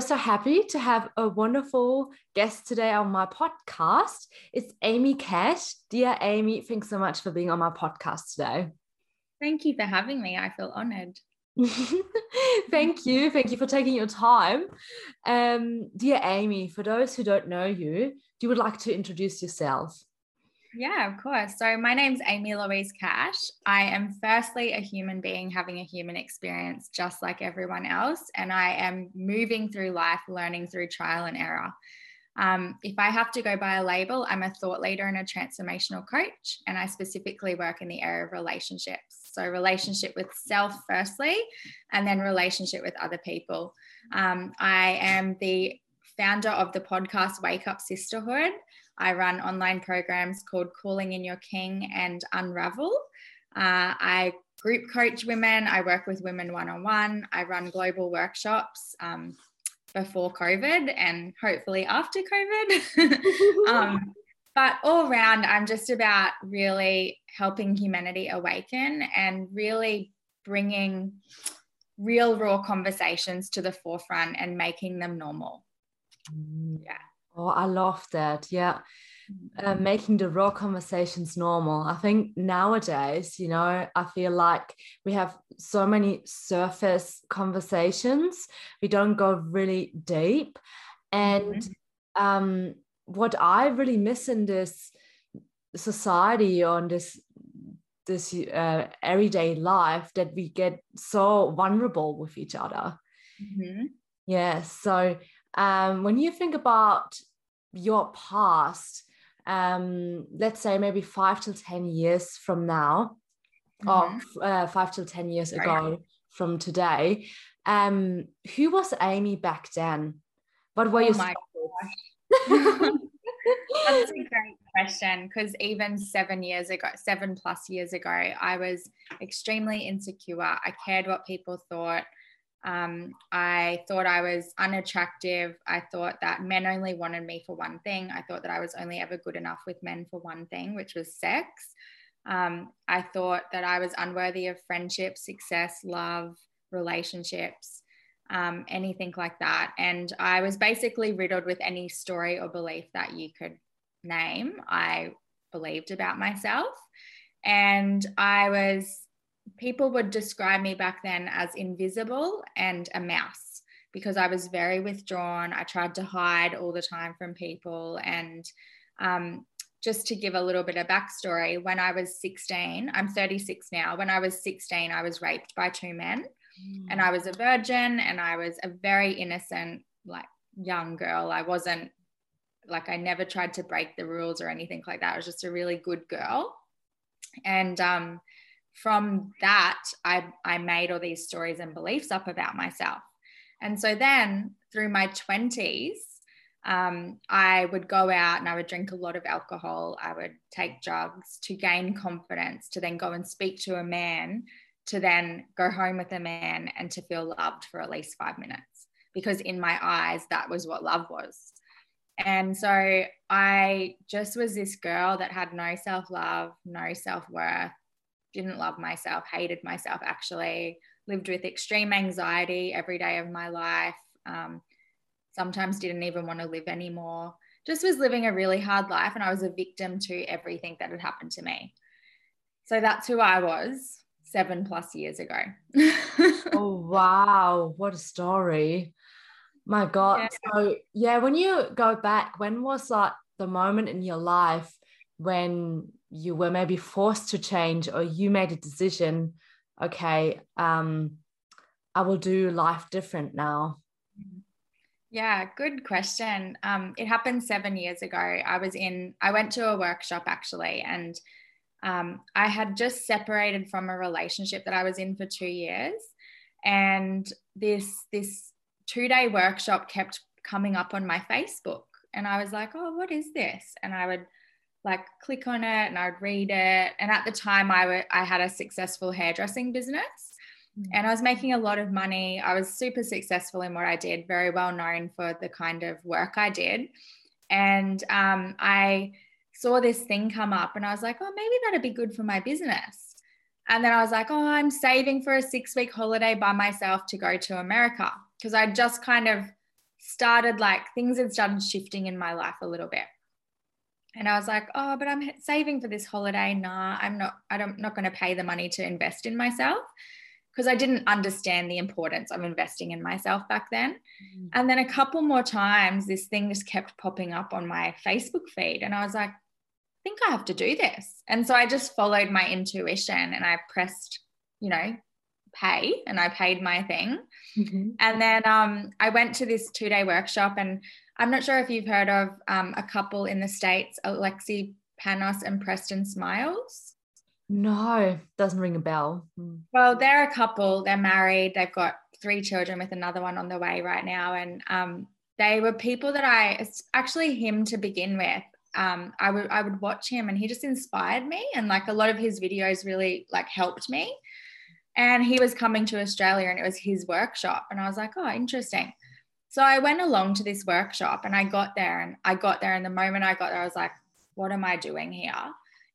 so, so happy to have a wonderful guest today on my podcast. It's Amy Cash. Dear Amy, thanks so much for being on my podcast today. Thank you for having me. I feel honored. Thank you. Thank you for taking your time. Um, dear Amy, for those who don't know you, do you would like to introduce yourself? Yeah, of course. So, my name's Amy Louise Cash. I am firstly a human being having a human experience just like everyone else. And I am moving through life, learning through trial and error. Um, if I have to go by a label, I'm a thought leader and a transformational coach. And I specifically work in the area of relationships. So, relationship with self, firstly, and then relationship with other people. Um, I am the founder of the podcast Wake Up Sisterhood. I run online programs called Calling in Your King and Unravel. Uh, I group coach women. I work with women one on one. I run global workshops um, before COVID and hopefully after COVID. um, but all around, I'm just about really helping humanity awaken and really bringing real, raw conversations to the forefront and making them normal. Mm. Yeah. Oh, I love that. Yeah. Uh, making the raw conversations normal. I think nowadays, you know, I feel like we have so many surface conversations. We don't go really deep. And mm-hmm. um, what I really miss in this society on this this uh, everyday life that we get so vulnerable with each other. Mm-hmm. Yeah. So um, when you think about your past, um, let's say maybe five to 10 years from now, mm-hmm. or uh, five to 10 years ago from today, um, who was Amy back then? What were oh you? That's a great question because even seven years ago, seven plus years ago, I was extremely insecure. I cared what people thought. Um, I thought I was unattractive. I thought that men only wanted me for one thing. I thought that I was only ever good enough with men for one thing, which was sex. Um, I thought that I was unworthy of friendship, success, love, relationships, um, anything like that. And I was basically riddled with any story or belief that you could name. I believed about myself. And I was people would describe me back then as invisible and a mouse because I was very withdrawn. I tried to hide all the time from people. And um, just to give a little bit of backstory, when I was 16, I'm 36 now. When I was 16, I was raped by two men. Mm. And I was a virgin and I was a very innocent, like young girl. I wasn't like, I never tried to break the rules or anything like that. I was just a really good girl. And um, from that, I, I made all these stories and beliefs up about myself. And so then through my 20s, um, I would go out and I would drink a lot of alcohol. I would take drugs to gain confidence, to then go and speak to a man, to then go home with a man and to feel loved for at least five minutes. Because in my eyes, that was what love was. And so I just was this girl that had no self love, no self worth, didn't love myself, hated myself actually, lived with extreme anxiety every day of my life. Um, sometimes didn't even want to live anymore. Just was living a really hard life, and I was a victim to everything that had happened to me. So that's who I was seven plus years ago. oh, wow. What a story. My God. Yeah. So, yeah, when you go back, when was like the moment in your life when you were maybe forced to change or you made a decision okay um i will do life different now. Yeah good question. Um it happened seven years ago. I was in i went to a workshop actually and um, i had just separated from a relationship that i was in for two years. And this this two day workshop kept coming up on my facebook. And i was like oh what is this? And i would like click on it and I'd read it. And at the time, I, w- I had a successful hairdressing business mm-hmm. and I was making a lot of money. I was super successful in what I did, very well known for the kind of work I did. And um, I saw this thing come up and I was like, oh, maybe that'd be good for my business. And then I was like, oh, I'm saving for a six week holiday by myself to go to America because I just kind of started like things had started shifting in my life a little bit. And I was like, oh, but I'm saving for this holiday. Nah, I'm not, I'm not going to pay the money to invest in myself because I didn't understand the importance of investing in myself back then. Mm. And then a couple more times, this thing just kept popping up on my Facebook feed. And I was like, I think I have to do this. And so I just followed my intuition and I pressed, you know, pay and I paid my thing. Mm-hmm. And then um, I went to this two day workshop. And I'm not sure if you've heard of um, a couple in the States, Alexi Panos and Preston Smiles. No, doesn't ring a bell. Hmm. Well, they're a couple. They're married. They've got three children with another one on the way right now. And um, they were people that I, it's actually him to begin with. Um, I would I would watch him and he just inspired me and like a lot of his videos really like helped me. And he was coming to Australia and it was his workshop. And I was like, oh, interesting. So I went along to this workshop and I got there and I got there. And the moment I got there, I was like, what am I doing here?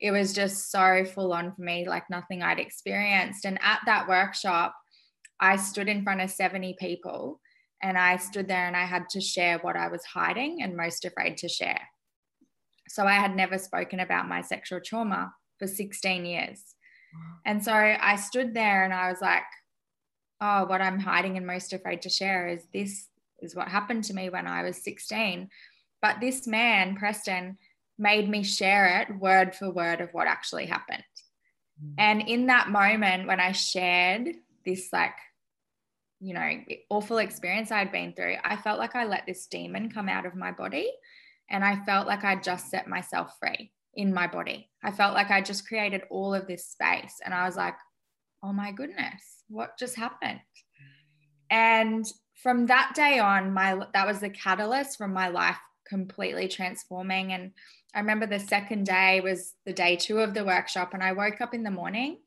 it was just so full on for me, like nothing I'd experienced. And at that workshop, I stood in front of 70 people and I stood there and I had to share what I was hiding and most afraid to share. So I had never spoken about my sexual trauma for 16 years. And so I stood there and I was like, oh, what I'm hiding and most afraid to share is this is what happened to me when I was 16. But this man, Preston, made me share it word for word of what actually happened. Mm. And in that moment, when I shared this, like, you know, awful experience I'd been through, I felt like I let this demon come out of my body. And I felt like I just set myself free in my body. I felt like I just created all of this space. And I was like, oh my goodness, what just happened? And from that day on, my that was the catalyst from my life completely transforming. And I remember the second day was the day two of the workshop, and I woke up in the morning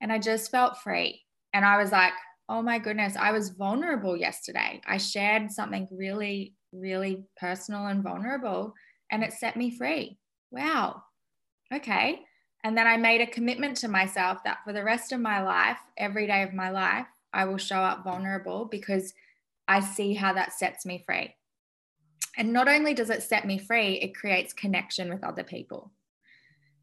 and I just felt free. And I was like, oh my goodness, I was vulnerable yesterday. I shared something really, really personal and vulnerable, and it set me free. Wow. Okay. And then I made a commitment to myself that for the rest of my life, every day of my life, I will show up vulnerable because I see how that sets me free. And not only does it set me free, it creates connection with other people.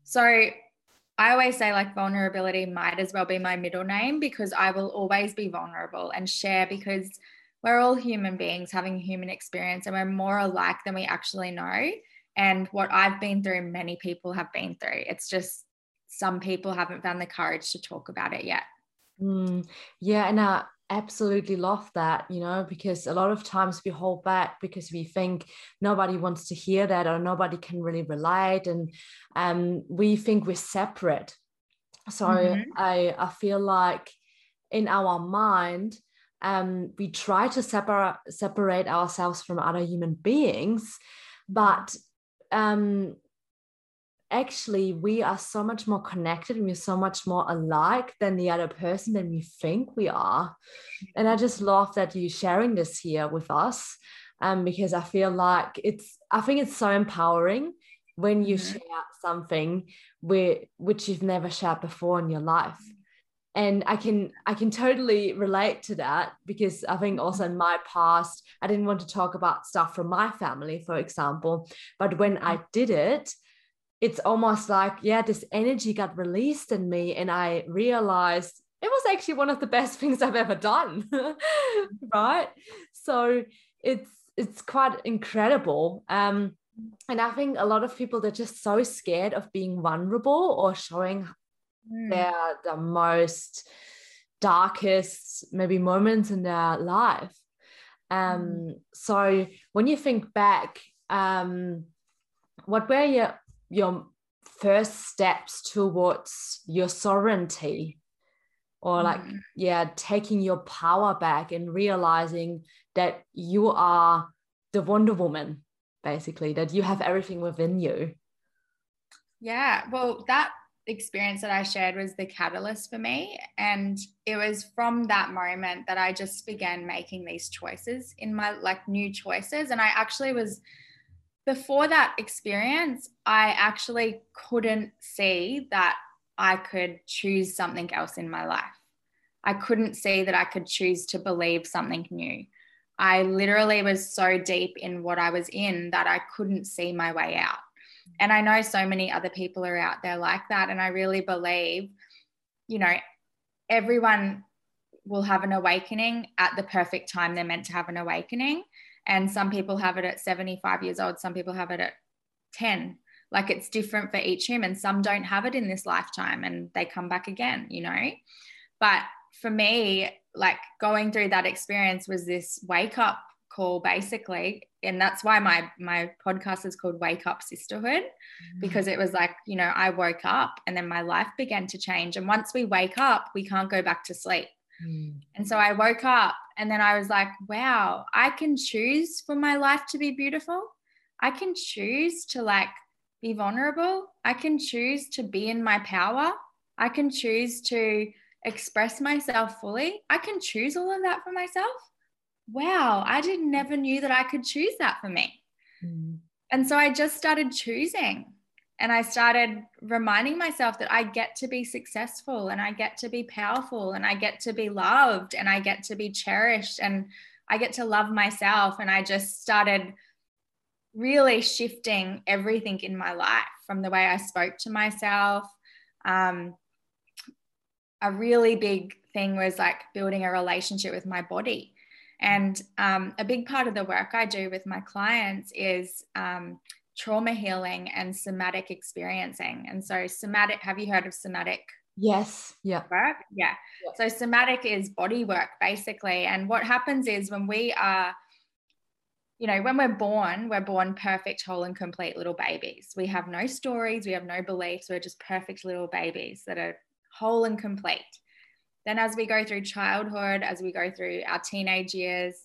So I always say, like, vulnerability might as well be my middle name because I will always be vulnerable and share because we're all human beings having human experience and we're more alike than we actually know. And what I've been through, many people have been through. It's just some people haven't found the courage to talk about it yet. Mm, yeah. And uh, absolutely love that you know because a lot of times we hold back because we think nobody wants to hear that or nobody can really relate and um, we think we're separate so mm-hmm. i i feel like in our mind um, we try to separate separate ourselves from other human beings but um, actually we are so much more connected and we're so much more alike than the other person than we think we are. And i just love that you sharing this here with us um, because i feel like it's i think it's so empowering when you mm-hmm. share something where, which you've never shared before in your life. And i can i can totally relate to that because i think also in my past i didn't want to talk about stuff from my family for example but when i did it it's almost like, yeah, this energy got released in me. And I realized it was actually one of the best things I've ever done. right. So it's it's quite incredible. Um, and I think a lot of people they're just so scared of being vulnerable or showing mm. their the most darkest maybe moments in their life. Um, mm. so when you think back, um, what were your your first steps towards your sovereignty or like mm. yeah taking your power back and realizing that you are the wonder woman basically that you have everything within you yeah well that experience that i shared was the catalyst for me and it was from that moment that i just began making these choices in my like new choices and i actually was before that experience, I actually couldn't see that I could choose something else in my life. I couldn't see that I could choose to believe something new. I literally was so deep in what I was in that I couldn't see my way out. And I know so many other people are out there like that. And I really believe, you know, everyone will have an awakening at the perfect time they're meant to have an awakening. And some people have it at 75 years old, some people have it at 10. Like it's different for each human. Some don't have it in this lifetime and they come back again, you know? But for me, like going through that experience was this wake up call basically and that's why my my podcast is called wake up sisterhood mm-hmm. because it was like you know i woke up and then my life began to change and once we wake up we can't go back to sleep mm. and so i woke up and then i was like wow i can choose for my life to be beautiful. I can choose to like be vulnerable. I can choose to be in my power. I can choose to express myself fully. I can choose all of that for myself. Wow, I didn't never knew that I could choose that for me. Mm. And so I just started choosing and I started reminding myself that I get to be successful and I get to be powerful and I get to be loved and I get to be cherished and I get to love myself. And I just started really shifting everything in my life from the way I spoke to myself. Um, a really big thing was like building a relationship with my body. And um, a big part of the work I do with my clients is um, trauma healing and somatic experiencing. And so, somatic, have you heard of somatic? Yes. Yeah. Work? Yeah. yeah. So, somatic is body work basically. And what happens is when we are, you know, when we're born, we're born perfect, whole, and complete little babies. We have no stories, we have no beliefs, we're just perfect little babies that are whole and complete. Then, as we go through childhood, as we go through our teenage years,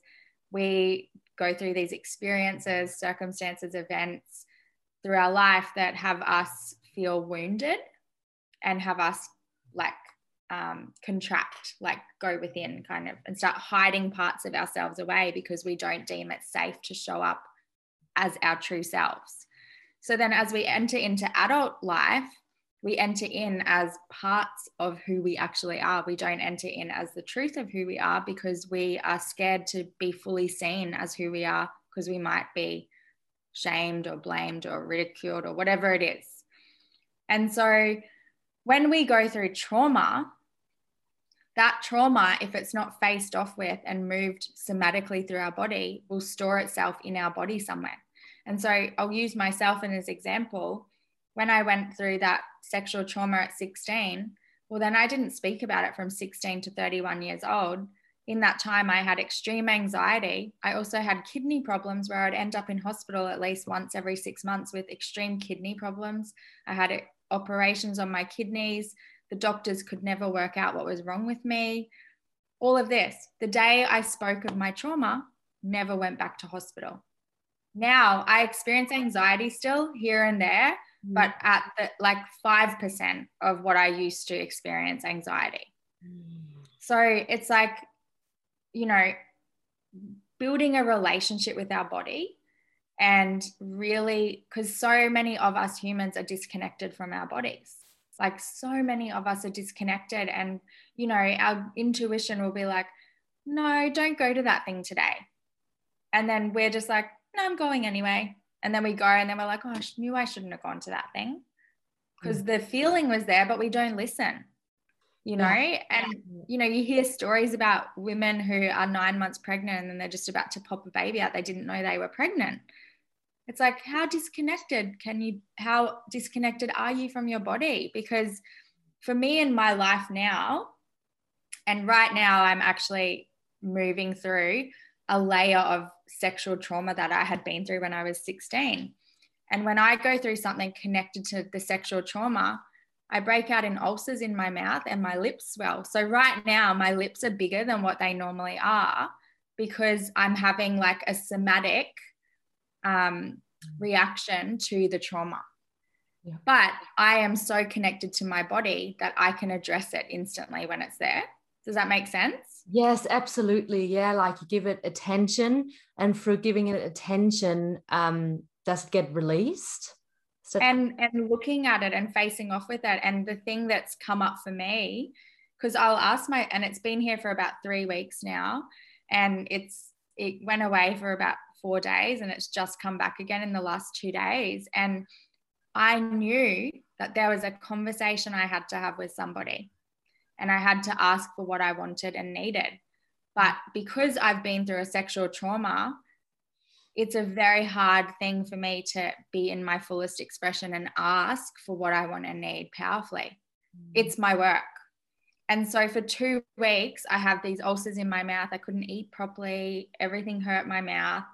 we go through these experiences, circumstances, events through our life that have us feel wounded and have us like um, contract, like go within kind of and start hiding parts of ourselves away because we don't deem it safe to show up as our true selves. So then, as we enter into adult life, we enter in as parts of who we actually are. We don't enter in as the truth of who we are because we are scared to be fully seen as who we are because we might be shamed or blamed or ridiculed or whatever it is. And so when we go through trauma, that trauma, if it's not faced off with and moved somatically through our body, will store itself in our body somewhere. And so I'll use myself as an example when I went through that sexual trauma at 16, well, then I didn't speak about it from 16 to 31 years old. In that time, I had extreme anxiety. I also had kidney problems where I'd end up in hospital at least once every six months with extreme kidney problems. I had operations on my kidneys. The doctors could never work out what was wrong with me. All of this. The day I spoke of my trauma, never went back to hospital. Now I experience anxiety still here and there, Mm. but at the like 5% of what I used to experience anxiety. Mm. So it's like, you know, building a relationship with our body and really, because so many of us humans are disconnected from our bodies. Like so many of us are disconnected, and you know, our intuition will be like, no, don't go to that thing today. And then we're just like, no, I'm going anyway. And then we go and then we're like, oh, I knew I shouldn't have gone to that thing because mm. the feeling was there, but we don't listen, you know? Yeah. And, you know, you hear stories about women who are nine months pregnant and then they're just about to pop a baby out. They didn't know they were pregnant. It's like, how disconnected can you, how disconnected are you from your body? Because for me in my life now, and right now I'm actually moving through a layer of sexual trauma that I had been through when I was 16. And when I go through something connected to the sexual trauma, I break out in ulcers in my mouth and my lips swell. So right now, my lips are bigger than what they normally are because I'm having like a somatic um, reaction to the trauma. Yeah. But I am so connected to my body that I can address it instantly when it's there. Does that make sense? Yes, absolutely. Yeah, like you give it attention, and through giving it attention, um, does get released? So- and and looking at it and facing off with it, and the thing that's come up for me, because I'll ask my, and it's been here for about three weeks now, and it's it went away for about four days and it's just come back again in the last two days. And I knew that there was a conversation I had to have with somebody and I had to ask for what I wanted and needed. But because I've been through a sexual trauma, it's a very hard thing for me to be in my fullest expression and ask for what I want and need powerfully. Mm. It's my work. And so for two weeks, I have these ulcers in my mouth. I couldn't eat properly. Everything hurt my mouth.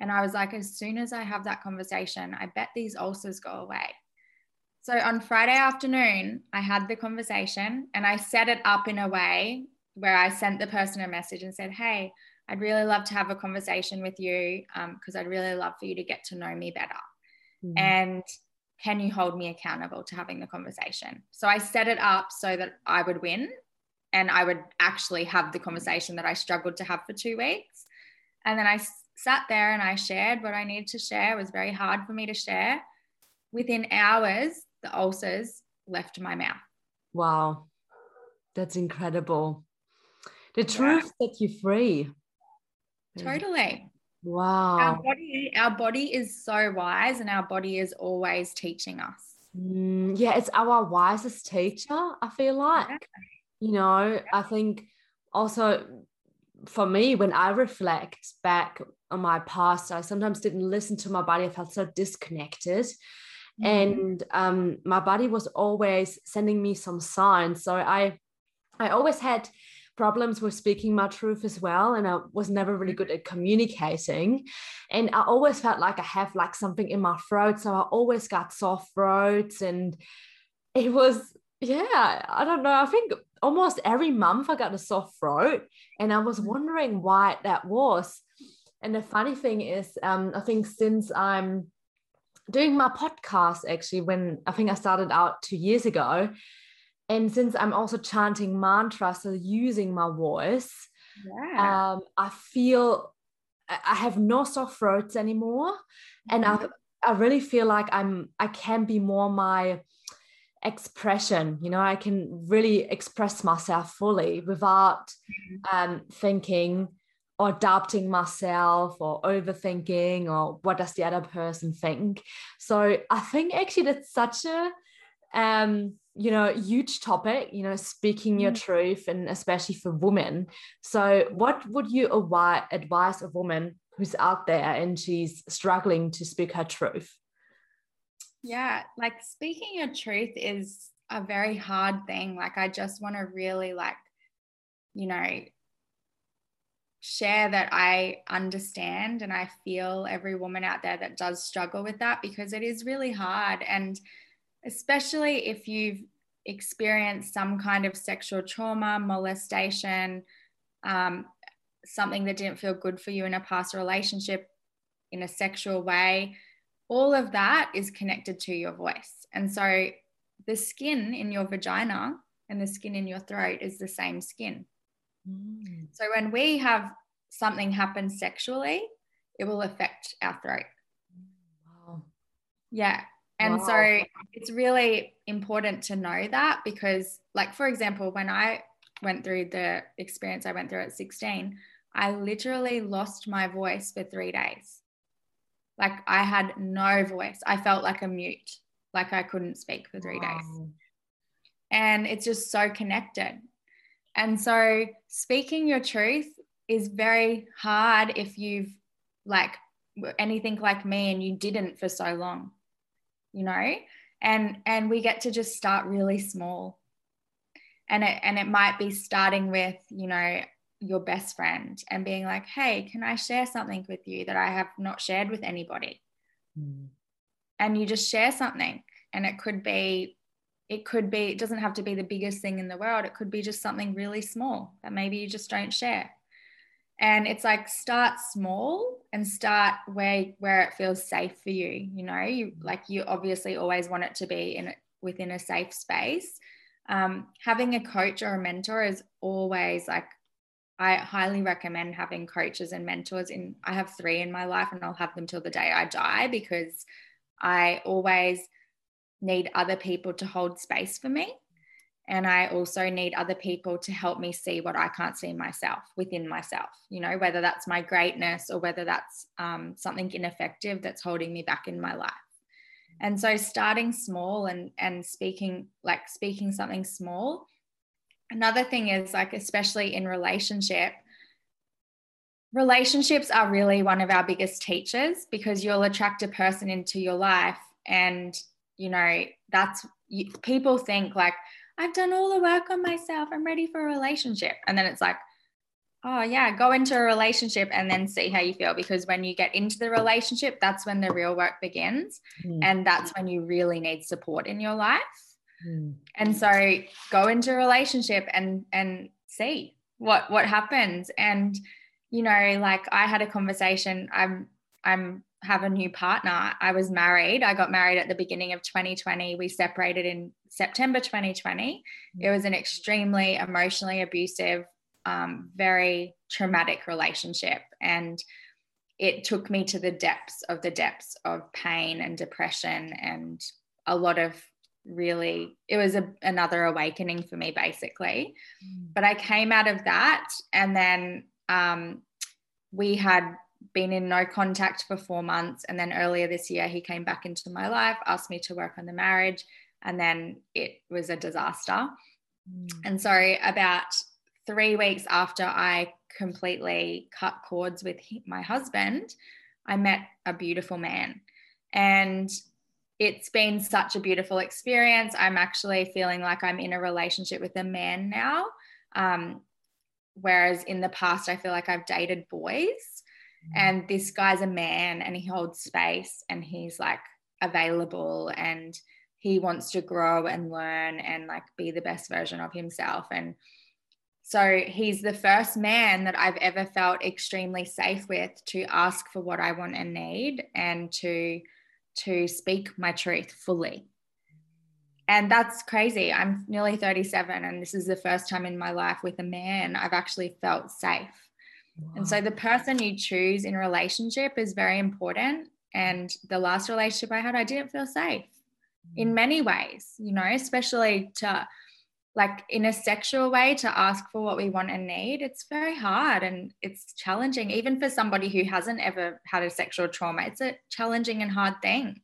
And I was like, as soon as I have that conversation, I bet these ulcers go away. So on Friday afternoon, I had the conversation and I set it up in a way where I sent the person a message and said, Hey, I'd really love to have a conversation with you because um, I'd really love for you to get to know me better. Mm-hmm. And can you hold me accountable to having the conversation? So I set it up so that I would win and I would actually have the conversation that I struggled to have for two weeks. And then I sat there and I shared what I needed to share. It was very hard for me to share. Within hours, the ulcers left my mouth. Wow. That's incredible. The truth yeah. set you free. Totally. Wow. Our body, our body is so wise and our body is always teaching us. Mm, yeah, it's our wisest teacher, I feel like. Yeah. You know. I think also for me, when I reflect back on my past, I sometimes didn't listen to my body. I felt so disconnected. Mm-hmm. And um, my body was always sending me some signs. So I I always had problems with speaking my truth as well and i was never really good at communicating and i always felt like i have like something in my throat so i always got soft throats and it was yeah i don't know i think almost every month i got a soft throat and i was mm. wondering why that was and the funny thing is um, i think since i'm doing my podcast actually when i think i started out two years ago and since I'm also chanting mantras, so using my voice, yeah. um, I feel I have no soft throats anymore, mm-hmm. and I mm-hmm. I really feel like I'm I can be more my expression. You know, I can really express myself fully without mm-hmm. um, thinking or doubting myself or overthinking or what does the other person think. So I think actually that's such a um you know huge topic you know speaking your mm. truth and especially for women so what would you advise a woman who's out there and she's struggling to speak her truth yeah like speaking your truth is a very hard thing like i just want to really like you know share that i understand and i feel every woman out there that does struggle with that because it is really hard and especially if you've experienced some kind of sexual trauma, molestation, um, something that didn't feel good for you in a past relationship in a sexual way. All of that is connected to your voice. And so the skin in your vagina and the skin in your throat is the same skin. Mm. So when we have something happen sexually, it will affect our throat. Wow. Yeah. And wow. so it's really important to know that because, like, for example, when I went through the experience I went through at 16, I literally lost my voice for three days. Like, I had no voice. I felt like a mute, like I couldn't speak for three wow. days. And it's just so connected. And so, speaking your truth is very hard if you've, like, anything like me and you didn't for so long you know? And and we get to just start really small. And it and it might be starting with you know your best friend and being like hey can i share something with you that i have not shared with anybody? Mm. and you just share something. And it could be it could be it doesn't have to be the biggest thing in the world. It could be just something really small that maybe you just don't share. And it's like start small and start where where it feels safe for you you know? You like you obviously always want it to be in within a safe space. Um, having a coach or a mentor is always like i highly recommend having coaches and mentors in i have three in my life and i'll have them till the day i die because i always need other people to hold space for me and I also need other people to help me see what I can't see myself within myself, you know, whether that's my greatness or whether that's um, something ineffective that's holding me back in my life. And so starting small and and speaking like speaking something small. Another thing is like especially in relationship, relationships are really one of our biggest teachers because you'll attract a person into your life and you know that's you, people think like I've done all the work on myself. I'm ready for a relationship. And then it's like, oh, yeah, go into a relationship and then see how you feel. Because when you get into the relationship, that's when the real work begins. Mm. And that's when you really need support in your life. Mm. And so go into a relationship and and see what what happens. And you know, like I had a conversation. I'm I'm have a new partner. I was married. I got married at the beginning of 2020. We separated in September 2020. Mm. It was an extremely emotionally abusive, um, very traumatic relationship. And it took me to the depths of the depths of pain and depression and a lot of really it was a, another awakening for me basically mm. but i came out of that and then um, we had been in no contact for four months. And then earlier this year, he came back into my life, asked me to work on the marriage, and then it was a disaster. Mm. And so, about three weeks after I completely cut cords with my husband, I met a beautiful man. And it's been such a beautiful experience. I'm actually feeling like I'm in a relationship with a man now. Um, whereas in the past, I feel like I've dated boys. Mm. And this guy's a man and he holds space and he's like available and he wants to grow and learn and like be the best version of himself. And so he's the first man that I've ever felt extremely safe with to ask for what I want and need and to to speak my truth fully. And that's crazy. I'm nearly 37 and this is the first time in my life with a man I've actually felt safe and so the person you choose in relationship is very important. And the last relationship I had, I didn't feel safe in mm. many ways, you know, especially to like in a sexual way to ask for what we want and need. It's very hard and it's challenging, even for somebody who hasn't ever had a sexual trauma. It's a challenging and hard thing.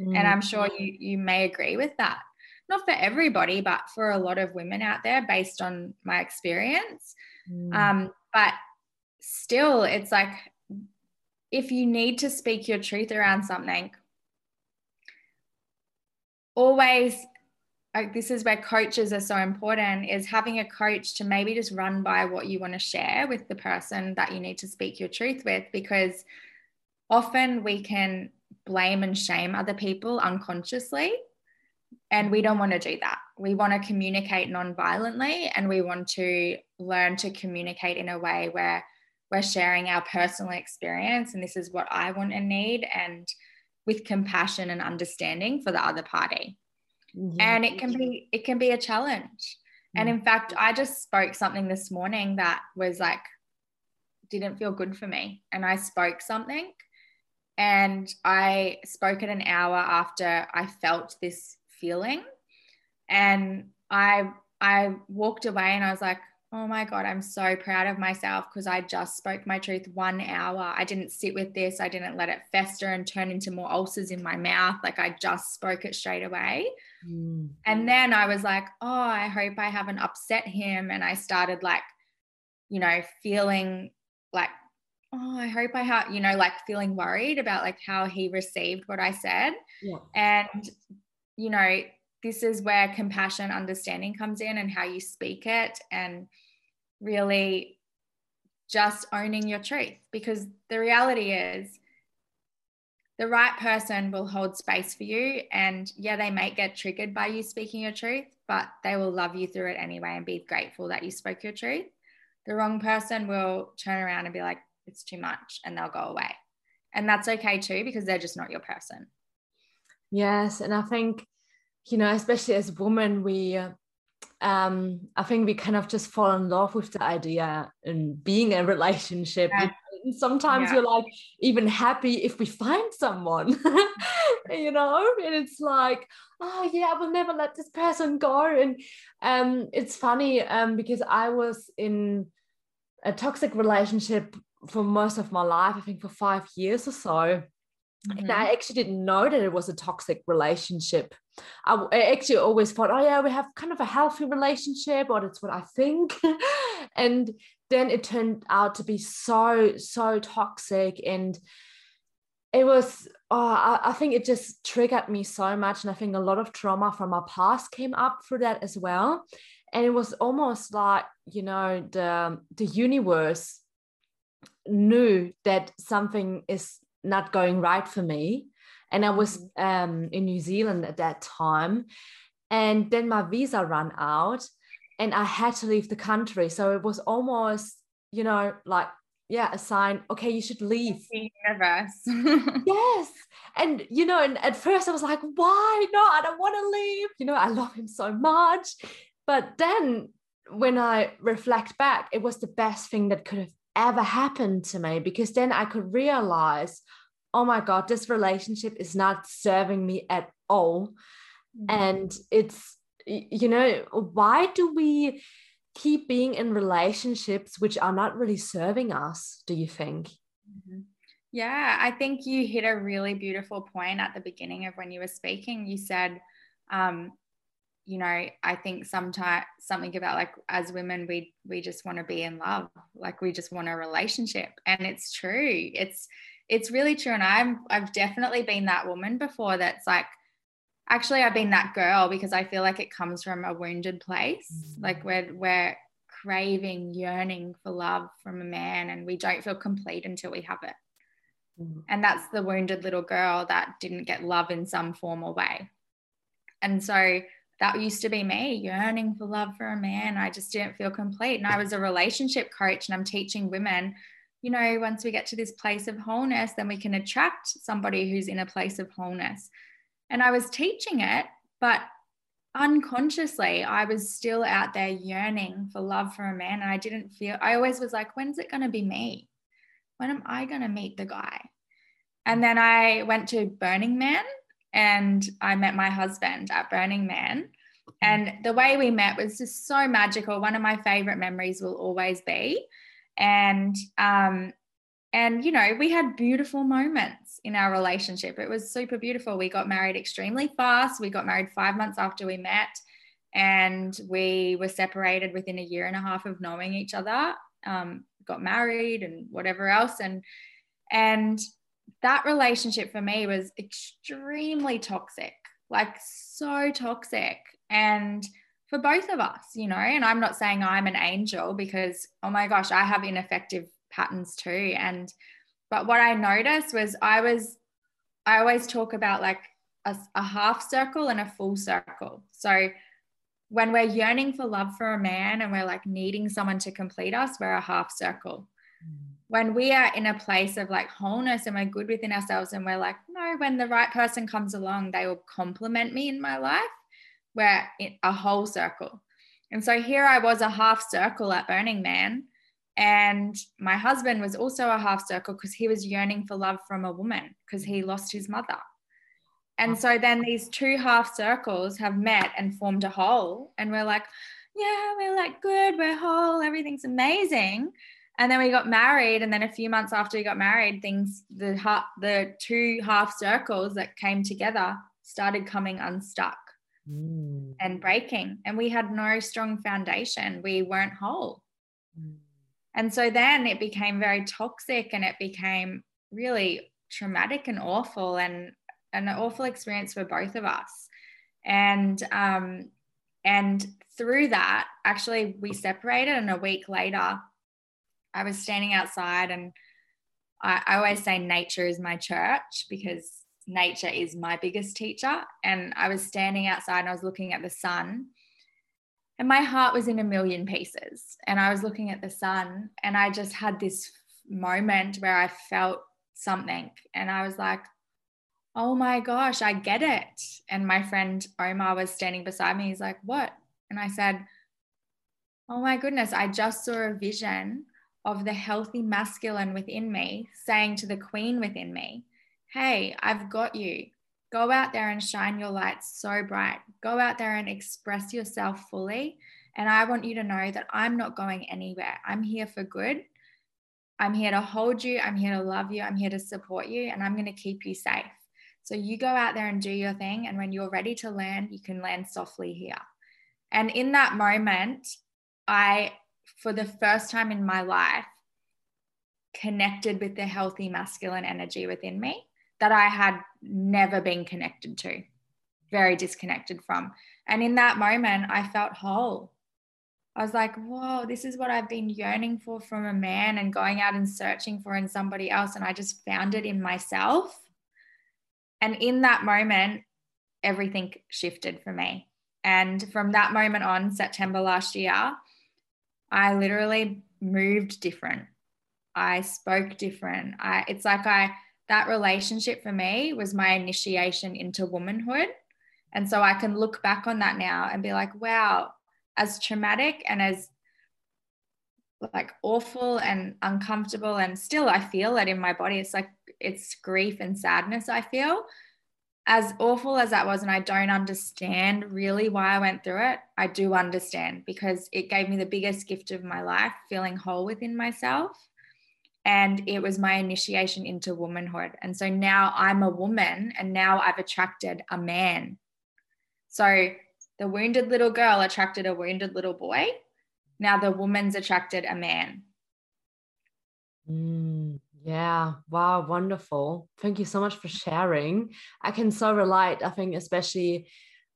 Mm. And I'm sure you you may agree with that. Not for everybody, but for a lot of women out there, based on my experience. Mm. Um, but still, it's like if you need to speak your truth around something, always like this is where coaches are so important is having a coach to maybe just run by what you want to share with the person that you need to speak your truth with because often we can blame and shame other people unconsciously and we don't want to do that. We want to communicate non-violently and we want to learn to communicate in a way where we're sharing our personal experience and this is what I want and need and with compassion and understanding for the other party. Mm-hmm. And it can be it can be a challenge. Mm-hmm. And in fact, I just spoke something this morning that was like didn't feel good for me and I spoke something and I spoke it an hour after I felt this feeling and I I walked away and I was like Oh my God, I'm so proud of myself because I just spoke my truth one hour. I didn't sit with this. I didn't let it fester and turn into more ulcers in my mouth. Like I just spoke it straight away. Mm. And then I was like, oh, I hope I haven't upset him. And I started like, you know, feeling like, oh, I hope I have, you know, like feeling worried about like how he received what I said. Yeah. And, you know, this is where compassion understanding comes in and how you speak it and really just owning your truth. Because the reality is the right person will hold space for you and yeah they may get triggered by you speaking your truth but they will love you through it anyway and be grateful that you spoke your truth. The wrong person will turn around and be like it's too much and they'll go away. And that's okay too because they're just not your person. Yes and i think you know, especially as women, we, um, I think we kind of just fall in love with the idea and being in a relationship. Yeah. and sometimes yeah. you're like even happy if we find someone you know and it's like oh yeah i will never let this person go and um it's funny um because i was in a toxic relationship for most of my life i think for five years or so mm-hmm. and i actually didn't know that it was a toxic relationship. I, actually always thought oh yeah we have kind of a healthy relationship or that's what i think. And then it turned out to be so so toxic and it was oh, I, I, think it just triggered me so much and i think a lot of trauma from my past came up through that as well. And it was almost like you know the the universe knew that something is not going right for me and i was mm-hmm. um, in new zealand at that time and then my visa ran out and I had to leave the country. So it was almost, you know, like, yeah, a sign, okay, you should leave. Nervous. yes. And, you know, and at first I was like, why? No, I don't want to leave. You know, I love him so much. But then when I reflect back, it was the best thing that could have ever happened to me because then I could realize, oh my God, this relationship is not serving me at all. Mm-hmm. And it's you know why do we keep being in relationships which are not really serving us do you think mm-hmm. yeah i think you hit a really beautiful point at the beginning of when you were speaking you said um, you know i think sometimes something about like as women we we just want to be in love like we just want a relationship and it's true it's it's really true and i'm i've definitely been that woman before that's like actually I've been that girl because I feel like it comes from a wounded place. Mm-hmm. Like we're we're craving, yearning for love from a man and we don't feel complete until we have it. Mm-hmm. And that's the wounded little girl that didn't get love in some form or way. And so that used to be me yearning for love for a man. I just didn't feel complete. And I was a relationship coach and I'm teaching women, you know, once we get to this place of wholeness, then we can attract somebody who's in a place of wholeness. And I was teaching it, but unconsciously, I was still out there yearning for love for a man. And I didn't feel, I always was like, when's it going to be me? When am I going to meet the guy? And then I went to Burning Man and I met my husband at Burning Man. And the way we met was just so magical. One of my favorite memories will always be. And um, and you know we had beautiful moments in our relationship it was super beautiful we got married extremely fast we got married five months after we met and we were separated within a year and a half of knowing each other um, got married and whatever else and and that relationship for me was extremely toxic like so toxic and for both of us you know and i'm not saying i'm an angel because oh my gosh i have ineffective patterns too. And, but what I noticed was I was, I always talk about like a, a half circle and a full circle. So when we're yearning for love for a man and we're like needing someone to complete us, we're a half circle. Mm. When we are in a place of like wholeness and we're good within ourselves and we're like, no, when the right person comes along, they will complement me in my life, we're a whole circle. And so here I was a half circle at Burning Man and my husband was also a half circle because he was yearning for love from a woman because he lost his mother. And so then these two half circles have met and formed a whole. And we're like, yeah, we're like good, we're whole, everything's amazing. And then we got married. And then a few months after we got married, things, the, the two half circles that came together started coming unstuck mm. and breaking. And we had no strong foundation. We weren't whole. Mm. And so then it became very toxic and it became really traumatic and awful and an awful experience for both of us. And um, and through that, actually we separated and a week later, I was standing outside and I, I always say nature is my church because nature is my biggest teacher. And I was standing outside and I was looking at the sun and my heart was in a million pieces. And i was looking at the sun and i just had this moment where i felt something and i was like oh my gosh i get it. And my friend omar was standing beside me. He's like what? And i said oh my goodness i just saw a vision of the healthy masculine within me saying to the queen within me, Hey, I've got you. Go out there and shine your light so bright. Go out there and express yourself fully. And I want you to know that I'm not going anywhere. I'm here for good. I'm here to hold you. I'm here to love you. I'm here to support you. And I'm going to keep you safe. So you go out there and do your thing. And when you're ready to land, you can land softly here. And in that moment, I, for the first time in my life, connected with the healthy masculine energy within me that I had never been connected to, very disconnected from. And in that moment, I felt whole. I was like, whoa, this is what I've been yearning for from a man and going out and searching for in somebody else. And I just found it in myself. And in that moment, everything shifted for me. And from that moment on, September last year, I literally moved different. I spoke different. I, it's like I, that relationship for me was my initiation into womanhood. And so I can look back on that now and be like, wow, as traumatic and as like awful and uncomfortable, and still I feel it in my body. It's like it's grief and sadness, I feel. As awful as that was, and I don't understand really why I went through it, I do understand because it gave me the biggest gift of my life, feeling whole within myself and it was my initiation into womanhood. And so now I'm a woman and now I've attracted a man. So the wounded little girl attracted a wounded little boy. Now the woman's attracted a man. Mm, yeah. Wow. Wonderful. Thank you so much for sharing. I can so relate. I think, especially,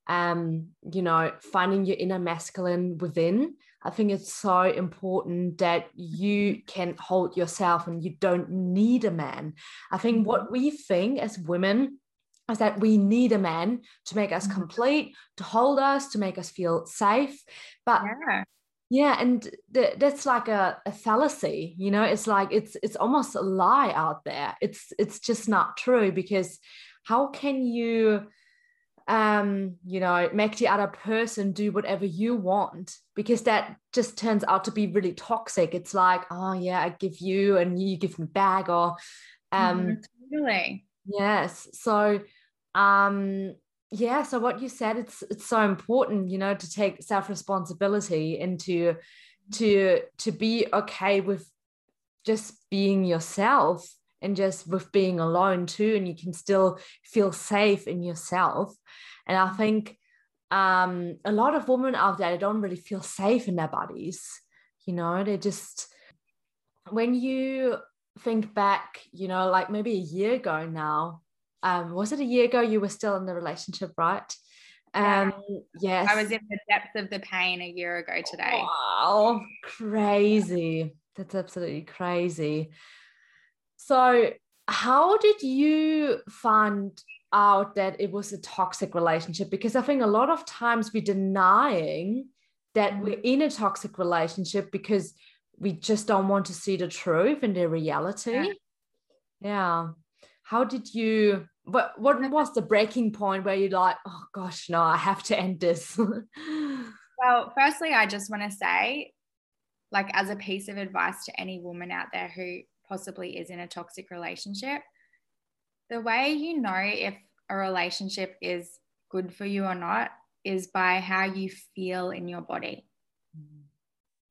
um, you know, finding your inner masculine within I think it's so important that you can hold yourself and you don't need a man. I think mm-hmm. what we think as women is that we need a man to make us mm-hmm. complete, to hold us, to make us feel safe. But yeah. Yeah, and th- that's like a, a fallacy, you know. It's like it's it's almost a lie out there. It's it's just not true because how can you um, you know, make the other person do whatever you want because that just turns out to be really toxic. It's like, oh yeah, I give you and you give me back or um mm-hmm, totally. Yes. So um yeah, so what you said, it's it's so important, you know, to take self-responsibility and to to to be okay with just being yourself and just with being alone too and you can still feel safe in yourself. And i think um, a lot of women out there don't really feel safe in their bodies you know they just when you think back you know like maybe a year ago now um, was it a year ago you were still in the relationship right um yeah. yes i was in the depths of the pain a year ago today wow crazy that's absolutely crazy so, how did you find out that it was a toxic relationship? Because I think a lot of times we're denying that we're in a toxic relationship because we just don't want to see the truth and the reality. Yeah. yeah. How did you? What what was the breaking point where you're like, oh gosh, no, I have to end this? well, firstly, I just want to say, like, as a piece of advice to any woman out there who possibly is in a toxic relationship, the way you know if a relationship is good for you or not is by how you feel in your body. Mm.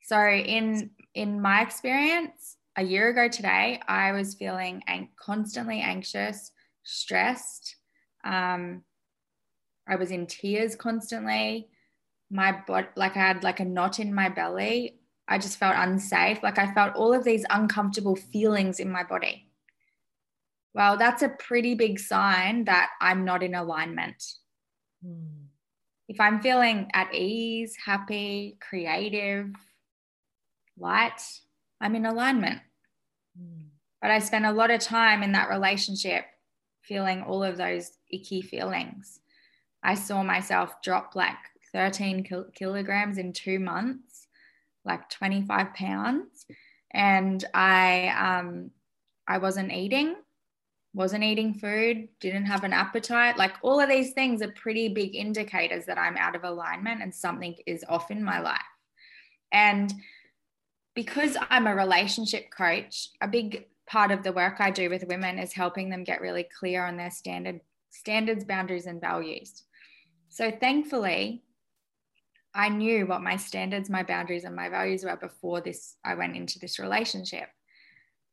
So in in my experience, a year ago today, I was feeling an- constantly anxious, stressed. Um, I was in tears constantly. My body, like I had like a knot in my belly. I just felt unsafe. Like I felt all of these uncomfortable feelings in my body. Well, that's a pretty big sign that I'm not in alignment. Mm. If I'm feeling at ease, happy, creative, light, I'm in alignment. But I spent a lot of time in that relationship feeling all of those icky feelings. I saw myself drop like 13 kil- kilograms in two months like 25 pounds. And I um I wasn't eating wasn't eating food didn't have an appetite. Like all of these things are pretty big indicators that I'm out of alignment and something is off in my life. And because I'm a relationship coach, a big part of the work I do with women is helping them get really clear on their standard standards, boundaries, and values. So thankfully, I knew what my standards, my boundaries, and my values were before this I went into this relationship.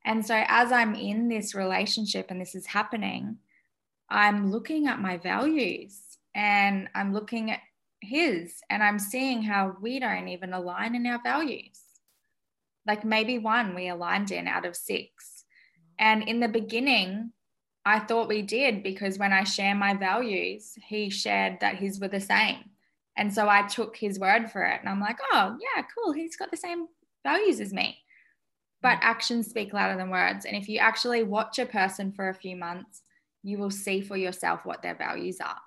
And so as I'm in this relationship and this is happening, I'm looking at my values and I'm looking at his and I'm seeing how we don't even align in our values. Like maybe one we aligned in out of six. And in the beginning, I thought we did because when I share my values, he shared that his were the same. And so I took his word for it. And I'm like, oh, yeah, cool. He's got the same values as me. But actions speak louder than words. And if you actually watch a person for a few months, you will see for yourself what their values are.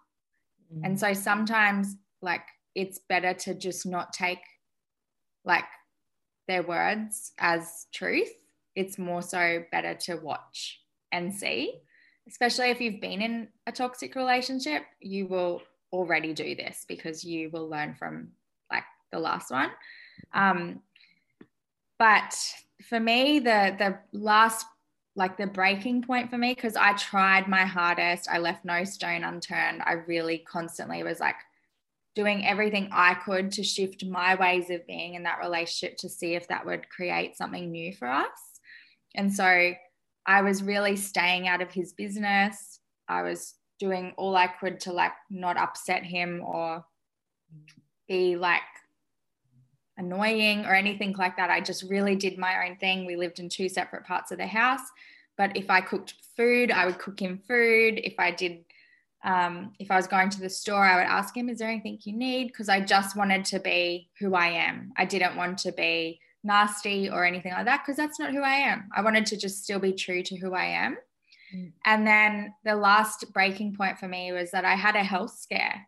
Mm. And so sometimes, like, it's better to just not take like their words as truth. It's more so better to watch and see, especially if you've been in a toxic relationship, you will already do this because you will learn from like the last one. Um, but for me, the the last like the breaking point for me because I tried my hardest. I left no stone unturned. I really constantly was like doing everything I could to shift my ways of being in that relationship to see if that would create something new for us. And so I was really staying out of his business. I was doing all I could to like not upset him or be like annoying or anything like that. I just really did my own thing. We lived in two separate parts of the house. But if I cooked food, I would cook him food. If I did, um, if I was going to the store, I would ask him, Is there anything you need? Because I just wanted to be who I am. I didn't want to be nasty or anything like that because that's not who I am. I wanted to just still be true to who I am. Mm. And then the last breaking point for me was that I had a health scare.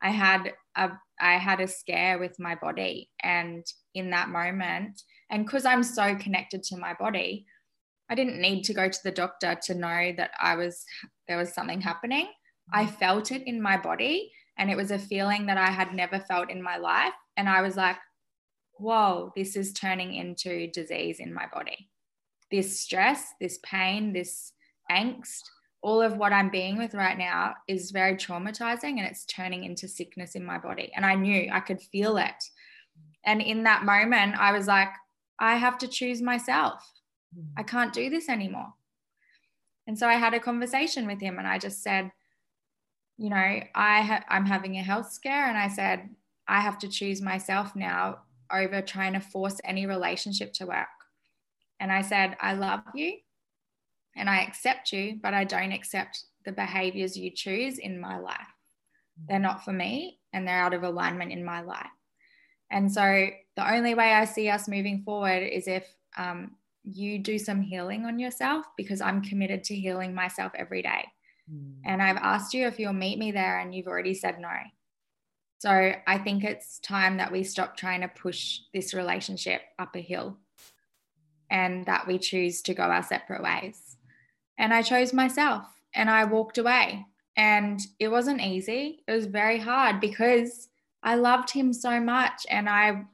I had a I had a scare with my body and in that moment and because I'm so connected to my body, I didn't need to go to the doctor to know that I was there was something happening. I felt it in my body and it was a feeling that I had never felt in my life and I was like, "Whoa, this is turning into disease in my body." This stress, this pain, this angst, all of what I'm being with right now is very traumatizing and it's turning into sickness in my body. And I knew I could feel it. And in that moment, I was like, I have to choose myself. Hmm. I can't do this anymore. And so I had a conversation with him and I just said, you know, I ha- I'm having a health scare. And I said, I have to choose myself now over trying to force any relationship to work. And I said, I love you and I accept you, but I don't accept the behaviors you choose in my life. They're not for me and they're out of alignment in my life. And so the only way I see us moving forward is if um, you do some healing on yourself because I'm committed to healing myself every day. Mm. And I've asked you if you'll meet me there and you've already said no. So I think it's time that we stop trying to push this relationship up a hill and that we choose to go our separate ways. And I chose myself and I walked away. And it wasn't easy. It was very hard because I loved him so much and I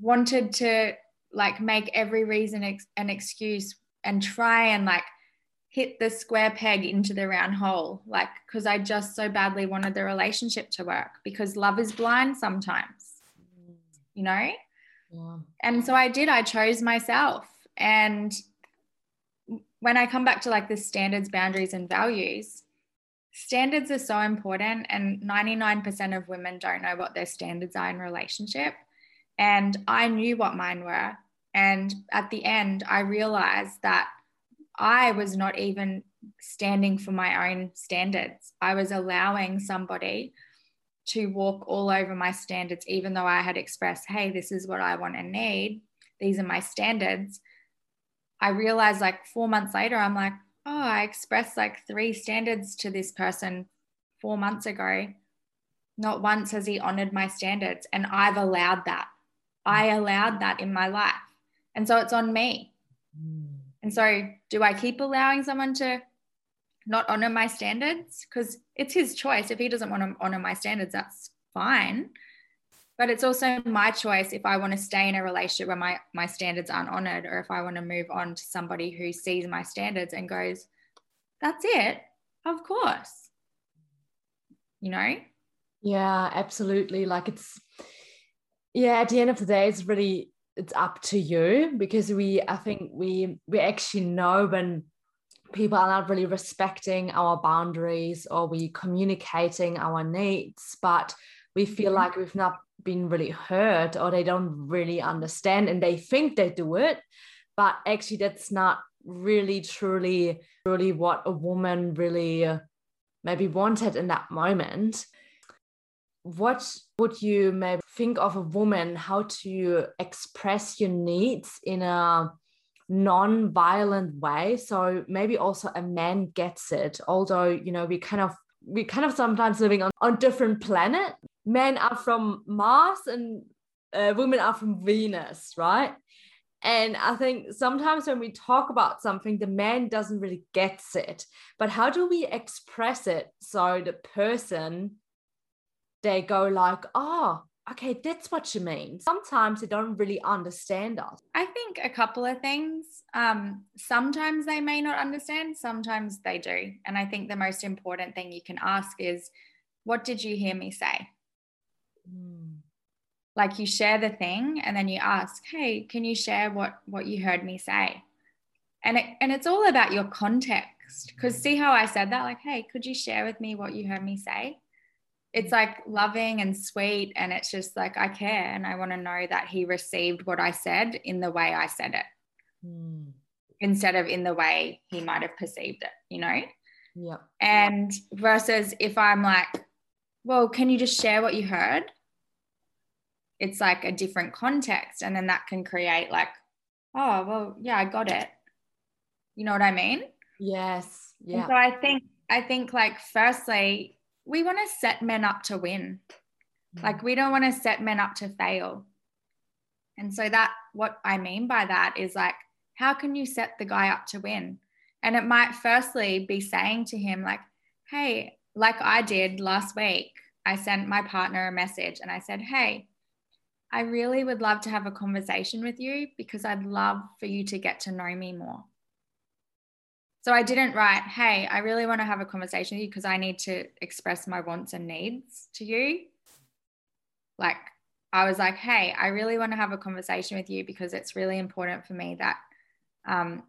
wanted to like make every reason ex- an excuse and try and like hit the square peg into the round hole like because i just so badly wanted the relationship to work because love is blind sometimes you know yeah. and so i did i chose myself and when I come back to like the standards, boundaries, and values, standards are so important. And 99% of women don't know what their standards are in relationship. And I knew what mine were. And at the end, I realized that I was not even standing for my own standards. I was allowing somebody to walk all over my standards, even though I had expressed, hey, this is what I want and need. These are my standards. I realized like four months later, I'm like, oh, I expressed like three standards to this person four months ago. Not once has he honored my standards. And I've allowed that. I allowed that in my life. And so it's on me. And so, do I keep allowing someone to not honor my standards? Because it's his choice. If he doesn't want to honor my standards, that's fine. but it's also my choice if I want to stay in a relationship where my my standards aren't honored or if I want to move on to somebody who sees my standards and goes that's it of course you know yeah absolutely like it's yeah at the end of the day it's really it's up to you because we i think we we actually know when people are not really respecting our boundaries or we communicating our needs but we feel mm-hmm. like we've not been really heard or they don't really understand and they think they do it but actually that's not really truly really what a woman really maybe wanted in that moment what would you maybe think of a woman how to express your needs in a non-violent way. So maybe also a man gets it although you know we kind of we kind of sometimes living on, on different planet. Men are from mars and uh, women are from venus right? And i think sometimes when we talk about something the man doesn't really gets it. But how do we express it so the person they go like, oh, okay, that's what you mean. Sometimes they don't really understand us. I think a couple of things. Um, sometimes they may not understand, sometimes they do. And I think the most important thing you can ask is, what did you hear me say? Mm. Like you share the thing and then you ask, hey, can you share what what you heard me say? And it, and it's all about your context. Because see how I said that, like, hey, could you share with me what you heard me say? It's like loving and sweet and it's just like i care and i want to know that he received what i said in the way i said it. Mm. instead of in the way he might have perceived it you know? Yeah and versus if i'm like well can you just share what you heard? It's like a different context and then that can create like oh well yeah i got it. You know what i mean? Yes. Yeah. and so i think i think like firstly we want to set men up to win. Mm. Like we don't want to set men up to fail. And so that what I mean by that is like how can you set the guy up to win? And it might firstly be saying to him like, "Hey, like I did last week, I sent my partner a message and I said, "Hey, I really would love to have a conversation with you because I'd love for you to get to know me more." So I didn't write, hey, I really want to have a conversation with you because I need to express my wants and needs to you. Like, I was like, hey, I really want to have a conversation with you because it's really important for me that um,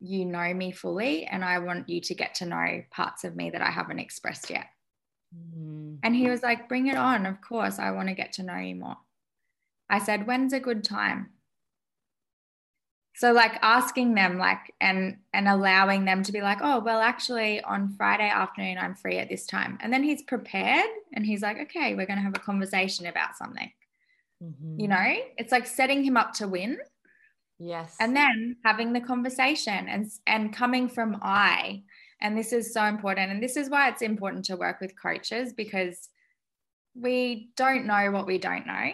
you know me fully and I want you to get to know parts of me that I haven't expressed yet. Mm. And he was like, bring it on. Of course, I want to get to know you more. I said, when's a good time? So like asking them like and and allowing them to be like oh well actually on friday afternoon i'm free at this time. And then he's prepared and he's like okay we're going to have a conversation about something. Mm-hmm. you know? It's like setting him up to win. Yes. And then having the conversation and and coming from i and this is so important and this is why it's important to work with coaches because we don't know what we don't know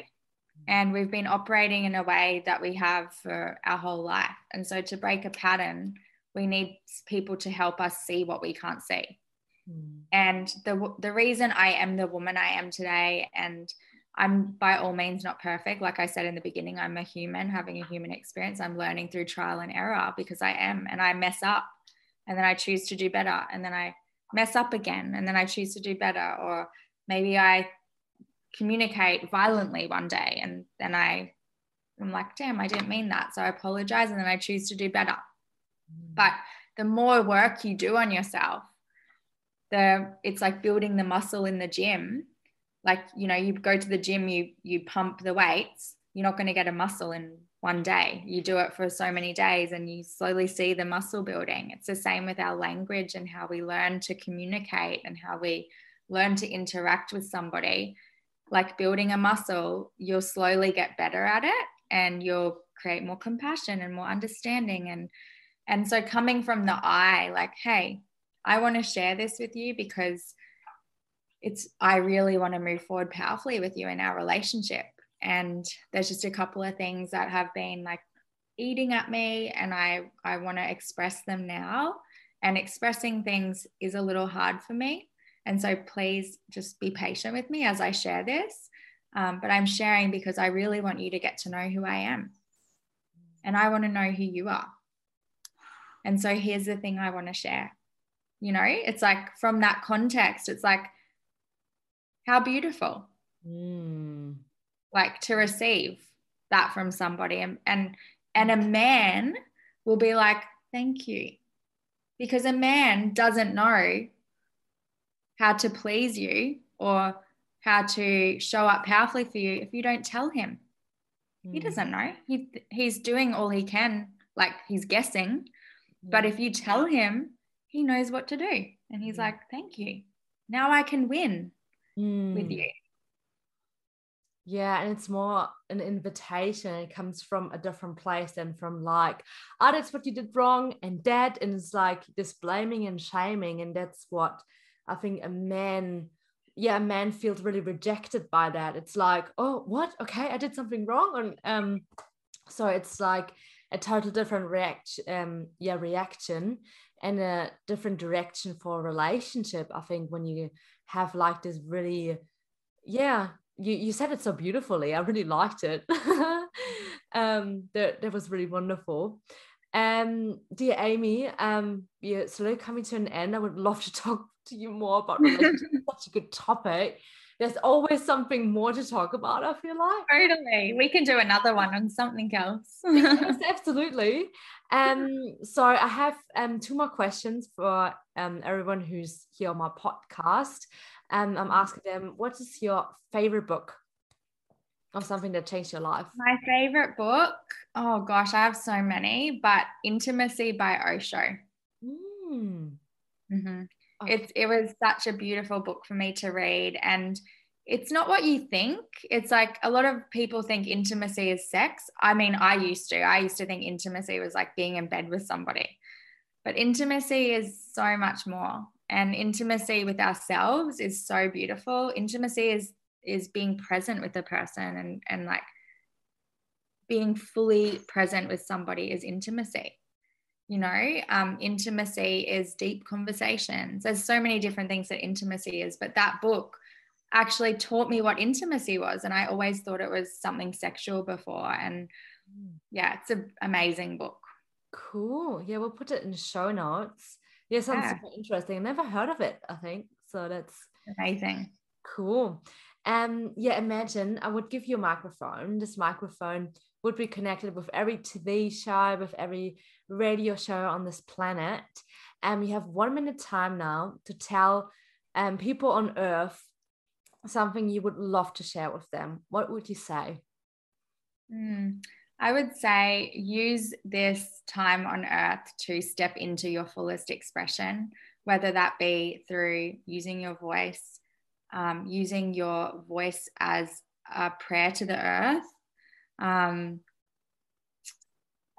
and we've been operating in a way that we have for our whole life. And so to break a pattern, we need people to help us see what we can't see. Mm. And the the reason I am the woman I am today and I'm by all means not perfect. Like I said in the beginning, I'm a human having a human experience. I'm learning through trial and error because I am, and I mess up and then I choose to do better. And then I mess up again and then I choose to do better. Or maybe I communicate violently one day and then I I'm like, damn, I didn't mean that. So I apologize and then I choose to do better. Mm. But the more work you do on yourself, the it's like building the muscle in the gym. Like, you know, you go to the gym, you you pump the weights, you're not going to get a muscle in one day. You do it for so many days and you slowly see the muscle building. It's the same with our language and how we learn to communicate and how we learn to interact with somebody like building a muscle, you'll slowly get better at it and you'll create more compassion and more understanding. And and so coming from the I like hey I want to share this with you because it's I really want to move forward powerfully with you in our relationship. And there's just a couple of things that have been like eating at me and I I want to express them now. And expressing things is a little hard for me and so please just be patient with me as I share this. Um, but I'm sharing because I really want you to get to know who I am. And I want to know who you are. And so here's the thing I want to share. You know, it's like from that context, it's like, how beautiful. Mm. Like to receive that from somebody. And, and and a man will be like, thank you. Because a man doesn't know how to please you or how to show up powerfully for you if you don't tell him. Mm. He hmm. doesn't know. He, he's doing all he can, like he's guessing. But if you tell him, he knows what to do. And he's mm. like, thank you. Now I can win mm. with you. Yeah, and it's more an invitation. It comes from a different place than from like, oh, that's what you did wrong, and that, and it's like this blaming and shaming, and that's what I think a man, yeah, a man feels really rejected by that. It's like, oh, what? Okay, I did something wrong, and um, so it's like a total different reaction, um, yeah, reaction, and a different direction for a relationship. I think when you have like this really, yeah you, you said it so beautifully. I really liked it. um, that, that was really wonderful. Um, dear Amy, um, yeah, slowly coming to an end. I would love to talk to you more about such a good topic. There's always something more to talk about, I feel like. Totally. We can do another one on something else. yes, absolutely. Um, so I have um two more questions for um everyone who's here on my podcast. Um, I'm asking them, what is your favorite book or something that changed your life? My favorite book, oh gosh, I have so many, but Intimacy by Osho. Mm. Mm-hmm. Okay. It, it was such a beautiful book for me to read. And it's not what you think. It's like a lot of people think intimacy is sex. I mean, I used to. I used to think intimacy was like being in bed with somebody. But intimacy is so much more and intimacy with ourselves is so beautiful intimacy is is being present with a person and and like being fully present with somebody is intimacy you know um, intimacy is deep conversations there's so many different things that intimacy is but that book actually taught me what intimacy was and i always thought it was something sexual before and yeah it's an amazing book cool yeah we'll put it in show notes yeah, sounds yeah. super interesting. I never heard of it, I think. So that's amazing. Cool. Um, yeah, imagine I would give you a microphone. This microphone would be connected with every TV show, with every radio show on this planet. And um, you have one minute time now to tell um, people on Earth something you would love to share with them. What would you say? Mm, I would say use this time on earth to step into your fullest expression, whether that be through using your voice, um, using your voice as a prayer to the earth, um,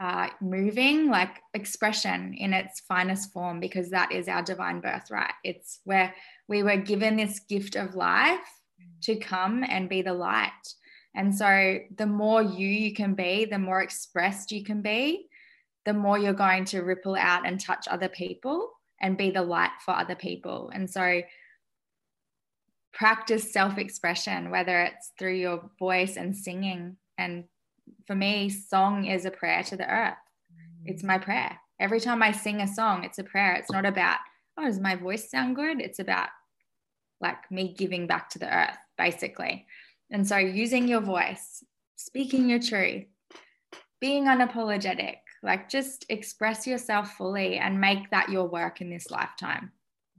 uh, moving like expression in its finest form, because that is our divine birthright. It's where we were given this gift of life to come and be the light. And so the more you you can be, the more expressed you can be, the more you're going to ripple out and touch other people and be the light for other people. And so practice self-expression, whether it's through your voice and singing. And for me, song is a prayer to the earth. It's my prayer. Every time I sing a song, it's a prayer. It's not about, oh, does my voice sound good? It's about like me giving back to the earth, basically. And so using your voice, speaking your truth, being unapologetic, like just express yourself fully and make that your work in this lifetime.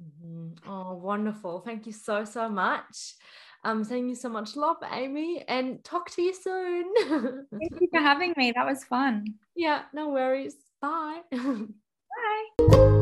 Mm-hmm. Oh, wonderful. Thank you so, so much. Um, thank you so much, love, Amy, and talk to you soon. thank you for having me. That was fun. Yeah, no worries. Bye. Bye.